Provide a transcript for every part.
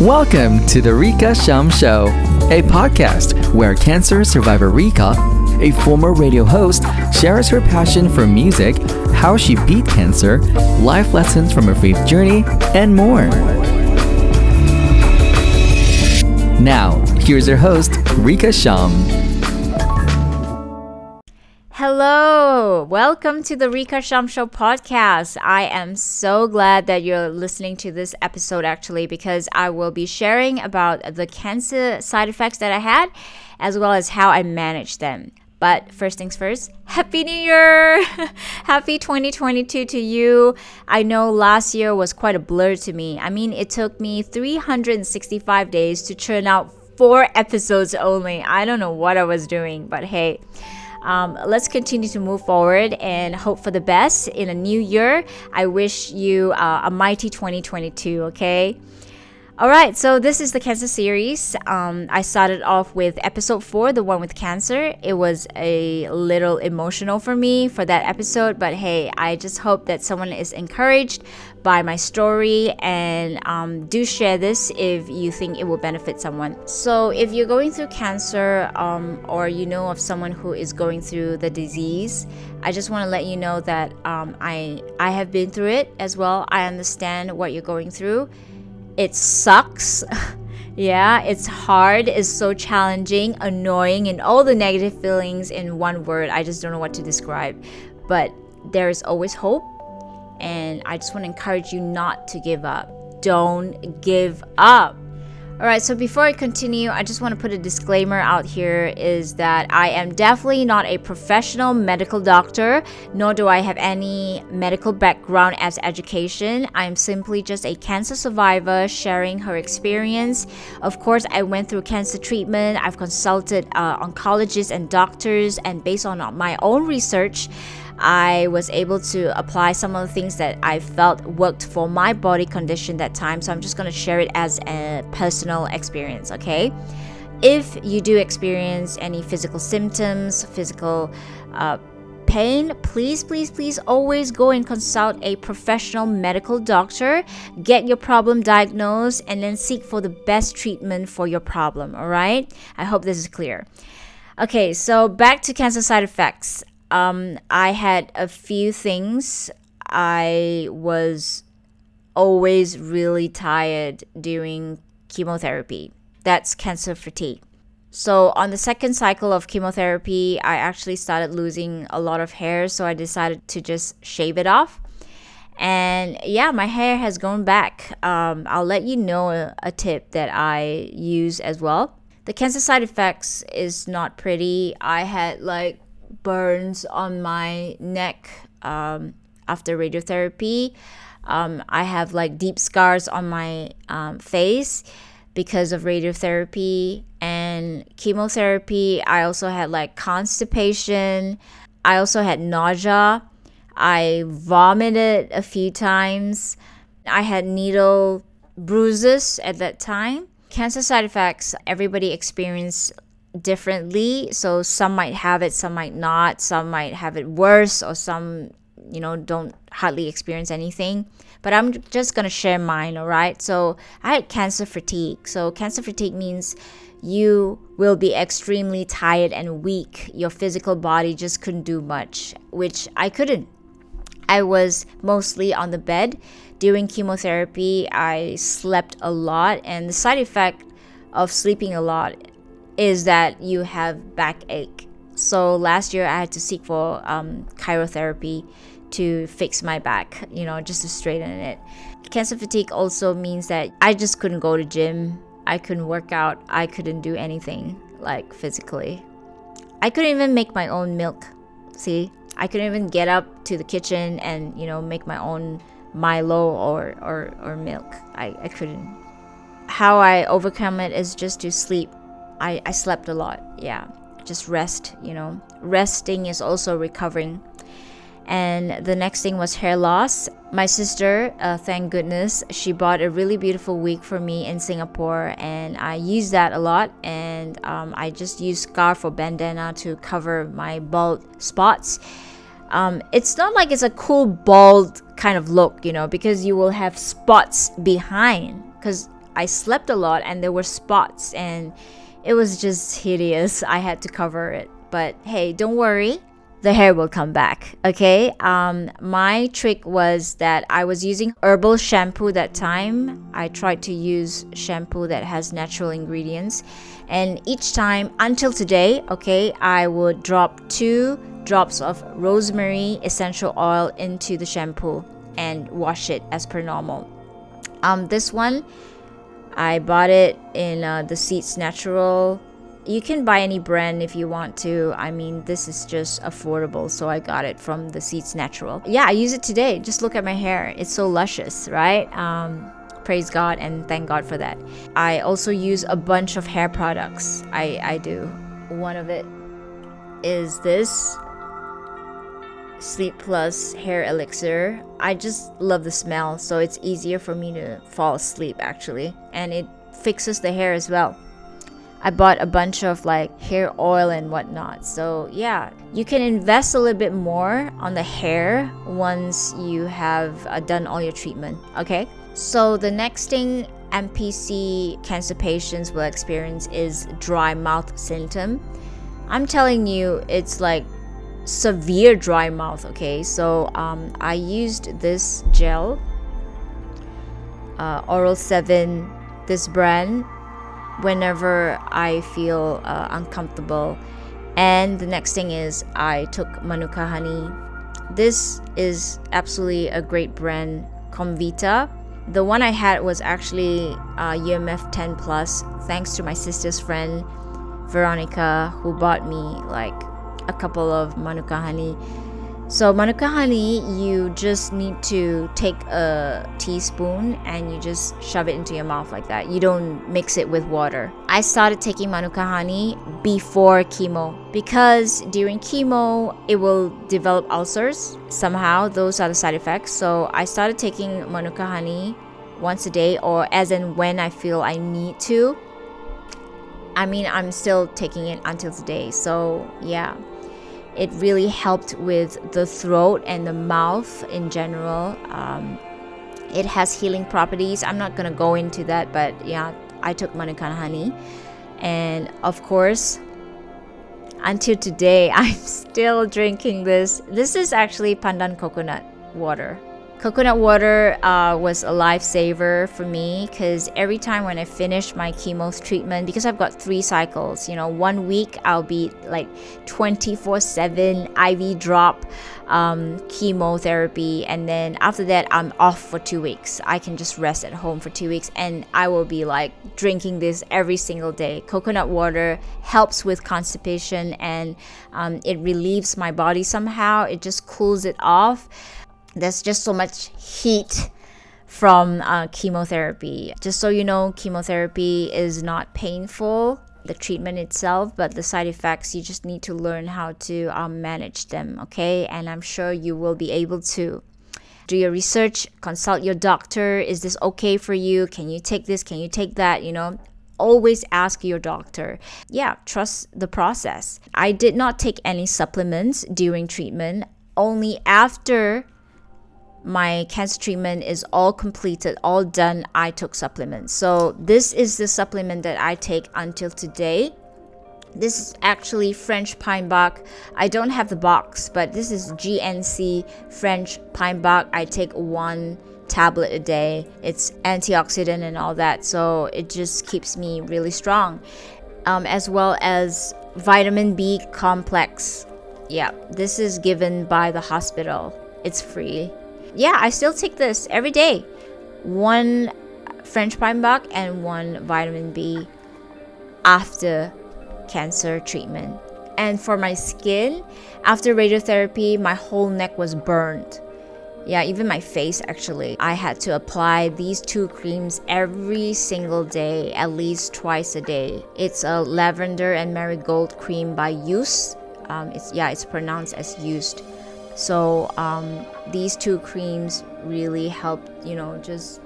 Welcome to the Rica Sham Show, a podcast where cancer survivor Rica, a former radio host, shares her passion for music, how she beat cancer, life lessons from her faith journey, and more. Now, here's your host, Rica Sham. Hello, welcome to the Rica Sham Show podcast. I am so glad that you're listening to this episode actually because I will be sharing about the cancer side effects that I had as well as how I managed them. But first things first, Happy New Year! Happy 2022 to you. I know last year was quite a blur to me. I mean, it took me 365 days to churn out four episodes only. I don't know what I was doing, but hey. Um, let's continue to move forward and hope for the best in a new year. I wish you uh, a mighty 2022, okay? All right, so this is the cancer series. Um, I started off with episode four, the one with cancer. It was a little emotional for me for that episode, but hey, I just hope that someone is encouraged by my story and um, do share this if you think it will benefit someone. So, if you're going through cancer um, or you know of someone who is going through the disease, I just want to let you know that um, I I have been through it as well. I understand what you're going through it sucks. yeah, it's hard, it's so challenging, annoying, and all the negative feelings in one word. I just don't know what to describe. But there is always hope, and I just want to encourage you not to give up. Don't give up. All right, so before I continue, I just want to put a disclaimer out here is that I am definitely not a professional medical doctor, nor do I have any medical background as education. I'm simply just a cancer survivor sharing her experience. Of course, I went through cancer treatment, I've consulted uh, oncologists and doctors, and based on my own research, I was able to apply some of the things that I felt worked for my body condition that time. So I'm just going to share it as a personal experience, okay? If you do experience any physical symptoms, physical uh, pain, please, please, please always go and consult a professional medical doctor. Get your problem diagnosed and then seek for the best treatment for your problem, all right? I hope this is clear. Okay, so back to cancer side effects um, I had a few things. I was always really tired during chemotherapy. That's cancer fatigue. So, on the second cycle of chemotherapy, I actually started losing a lot of hair, so I decided to just shave it off. And yeah, my hair has grown back. Um, I'll let you know a, a tip that I use as well. The cancer side effects is not pretty. I had like burns on my neck um, after radiotherapy. Um, I have like deep scars on my um, face because of radiotherapy and chemotherapy. I also had like constipation. I also had nausea. I vomited a few times. I had needle bruises at that time. Cancer side effects, everybody experience differently. So some might have it, some might not. Some might have it worse, or some, you know, don't hardly experience anything. But I'm just gonna share mine, all right? So I had cancer fatigue. So cancer fatigue means you will be extremely tired and weak. Your physical body just couldn't do much, which I couldn't. I was mostly on the bed. During chemotherapy, I slept a lot, and the side effect of sleeping a lot is that you have backache. So last year I had to seek for um, chirotherapy to fix my back, you know, just to straighten it. Cancer fatigue also means that I just couldn't go to gym. I couldn't work out. I couldn't do anything like physically. I couldn't even make my own milk. See, I couldn't even get up to the kitchen and you know make my own Milo or or, or milk. I, I couldn't. How I overcome it is just to sleep I, I slept a lot. Yeah. Just rest, you know. Resting is also recovering. And the next thing was hair loss. My sister, uh, thank goodness, she bought a really beautiful wig for me in Singapore, and I use that a lot. And um, I just use scarf or bandana to cover my bald spots. Um, it's not like it's a cool bald kind of look, you know, because you will have spots behind. Because I slept a lot and there were spots and it was just hideous. I had to cover it. But hey, don't worry the hair will come back. Okay. Um, my trick was that I was using herbal shampoo that time. I tried to use shampoo that has natural ingredients, and each time until today, okay, I would drop two drops of rosemary essential oil into the shampoo and wash it as per normal. Um, this one, I bought it in uh, the Seeds Natural you can buy any brand if you want to. I mean, this is just affordable, so I got it from the Seeds Natural. Yeah, I use it today. Just look at my hair. It's so luscious, right? Um, praise God and thank God for that. I also use a bunch of hair products. I, I do. One of it is this Sleep Plus hair elixir. I just love the smell, so it's easier for me to fall asleep actually, and it fixes the hair as well. I bought a bunch of like hair oil and whatnot. So, yeah, you can invest a little bit more on the hair once you have uh, done all your treatment. Okay, so the next thing NPC cancer patients will experience is dry mouth symptom. I'm telling you, it's like severe dry mouth. Okay, so um, I used this gel, uh, Oral 7, this brand whenever I feel uh, uncomfortable. And the next thing is I took Manuka honey. This is absolutely a great brand, Comvita. The one I had was actually uh, UMF 10 plus, thanks to my sister's friend Veronica, who bought me like a couple of Manuka honey so manuka honey, you just need to take a teaspoon and you just shove it into your mouth like that. You don't mix it with water. I started taking manuka honey before chemo because during chemo it will develop ulcers. Somehow those are the side effects. So I started taking manuka honey once a day or as and when I feel I need to. I mean, I'm still taking it until today. So, yeah. It really helped with the throat and the mouth in general. Um, it has healing properties. I'm not gonna go into that, but yeah, I took Manuka honey, and of course, until today, I'm still drinking this. This is actually pandan coconut water. Coconut water uh, was a lifesaver for me because every time when I finish my chemo treatment, because I've got three cycles, you know, one week I'll be like 24 7 IV drop um, chemotherapy, and then after that, I'm off for two weeks. I can just rest at home for two weeks, and I will be like drinking this every single day. Coconut water helps with constipation and um, it relieves my body somehow, it just cools it off there's just so much heat from uh, chemotherapy. Just so you know, chemotherapy is not painful, the treatment itself, but the side effects, you just need to learn how to um, manage them, okay? And I'm sure you will be able to. Do your research, consult your doctor. Is this okay for you? Can you take this? Can you take that? You know, always ask your doctor. Yeah, trust the process. I did not take any supplements during treatment. Only after my cancer treatment is all completed, all done, I took supplements. So this is the supplement that I take until today. This is actually French pine bark. I don't have the box, but this is GNC French pine bark. I take one tablet a day. It's antioxidant and all that, so it just keeps me really strong. Um, as well as vitamin B complex. Yeah, this is given by the hospital. It's free yeah, I still take this every day. One French pine bark and one vitamin B after cancer treatment. And for my skin, after radiotherapy, my whole neck was burned. Yeah, even my face actually. I had to apply these two creams every single day, at least twice a day. It's a lavender and marigold cream by Used. Um, it's yeah, it's pronounced as used. So um, these two creams really help, you know, just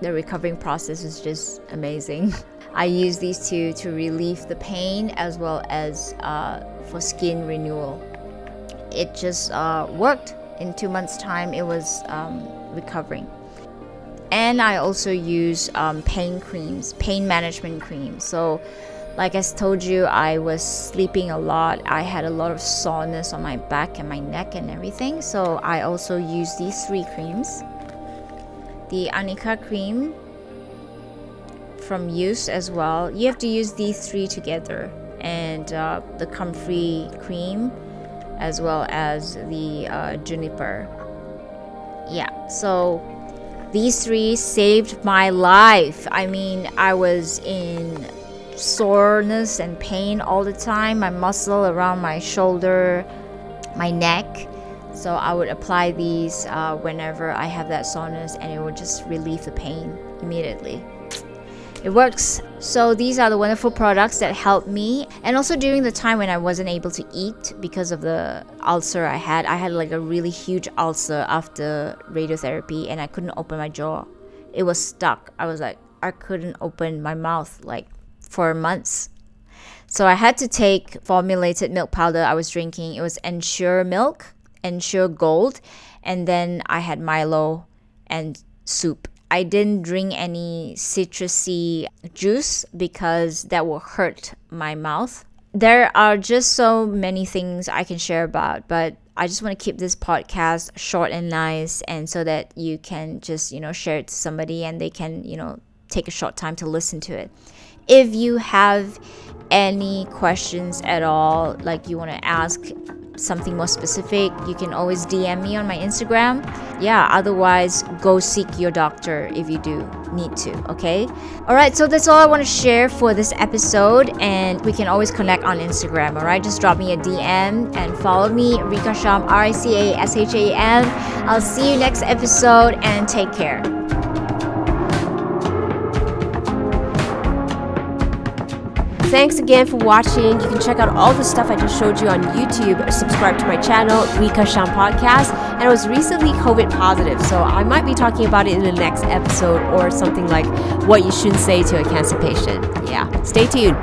the recovering process is just amazing. I use these two to relieve the pain as well as uh, for skin renewal. It just uh, worked. In two months' time, it was um, recovering. and I also use um, pain creams, pain management creams. So, like I told you, I was sleeping a lot. I had a lot of soreness on my back and my neck and everything. So, I also use these three creams the Arnica cream from Use as well. You have to use these three together, and uh, the Comfrey cream as well as the uh, Juniper. Yeah, so these three saved my life. I mean, I was in soreness and pain all the time, my muscle around my shoulder, my neck. So I would apply these uh, whenever I have that soreness and it would just relieve the pain immediately it works. So these are the wonderful products that helped me. And also during the time when I wasn't able to eat because of the ulcer I had, I had like a really huge ulcer after radiotherapy and I couldn't open my jaw. It was stuck. I was like, I couldn't open my mouth like for months. So I had to take formulated milk powder I was drinking. It was Ensure milk, Ensure Gold, and then I had Milo and soup I didn't drink any citrusy juice because that will hurt my mouth. There are just so many things I can share about, but I just want to keep this podcast short and nice and so that you can just, you know, share it to somebody and they can, you know, take a short time to listen to it. If you have any questions at all, like you want to ask something more specific, you can always DM me on my Instagram. Yeah, otherwise, go seek your doctor if you do need to, okay? All right, so that's all I want to share for this episode, and we can always connect on Instagram, all right? Just drop me a DM and follow me, Rica Sham, R I C A S H A M. I'll see you next episode, and take care. Thanks again for watching. You can check out all the stuff I just showed you on YouTube. Subscribe to my channel, Rica Sham Podcast. And I was recently COVID positive, so I might be talking about it in the next episode or something like what you shouldn't say to a cancer patient. Yeah, stay tuned.